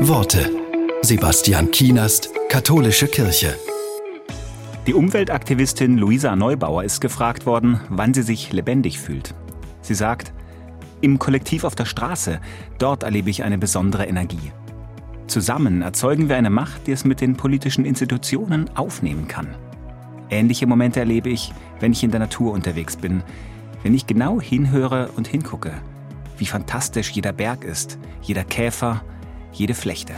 Worte. Sebastian Kienast, Katholische Kirche. Die Umweltaktivistin Luisa Neubauer ist gefragt worden, wann sie sich lebendig fühlt. Sie sagt, im Kollektiv auf der Straße, dort erlebe ich eine besondere Energie. Zusammen erzeugen wir eine Macht, die es mit den politischen Institutionen aufnehmen kann. Ähnliche Momente erlebe ich, wenn ich in der Natur unterwegs bin, wenn ich genau hinhöre und hingucke, wie fantastisch jeder Berg ist, jeder Käfer, jede Flechte.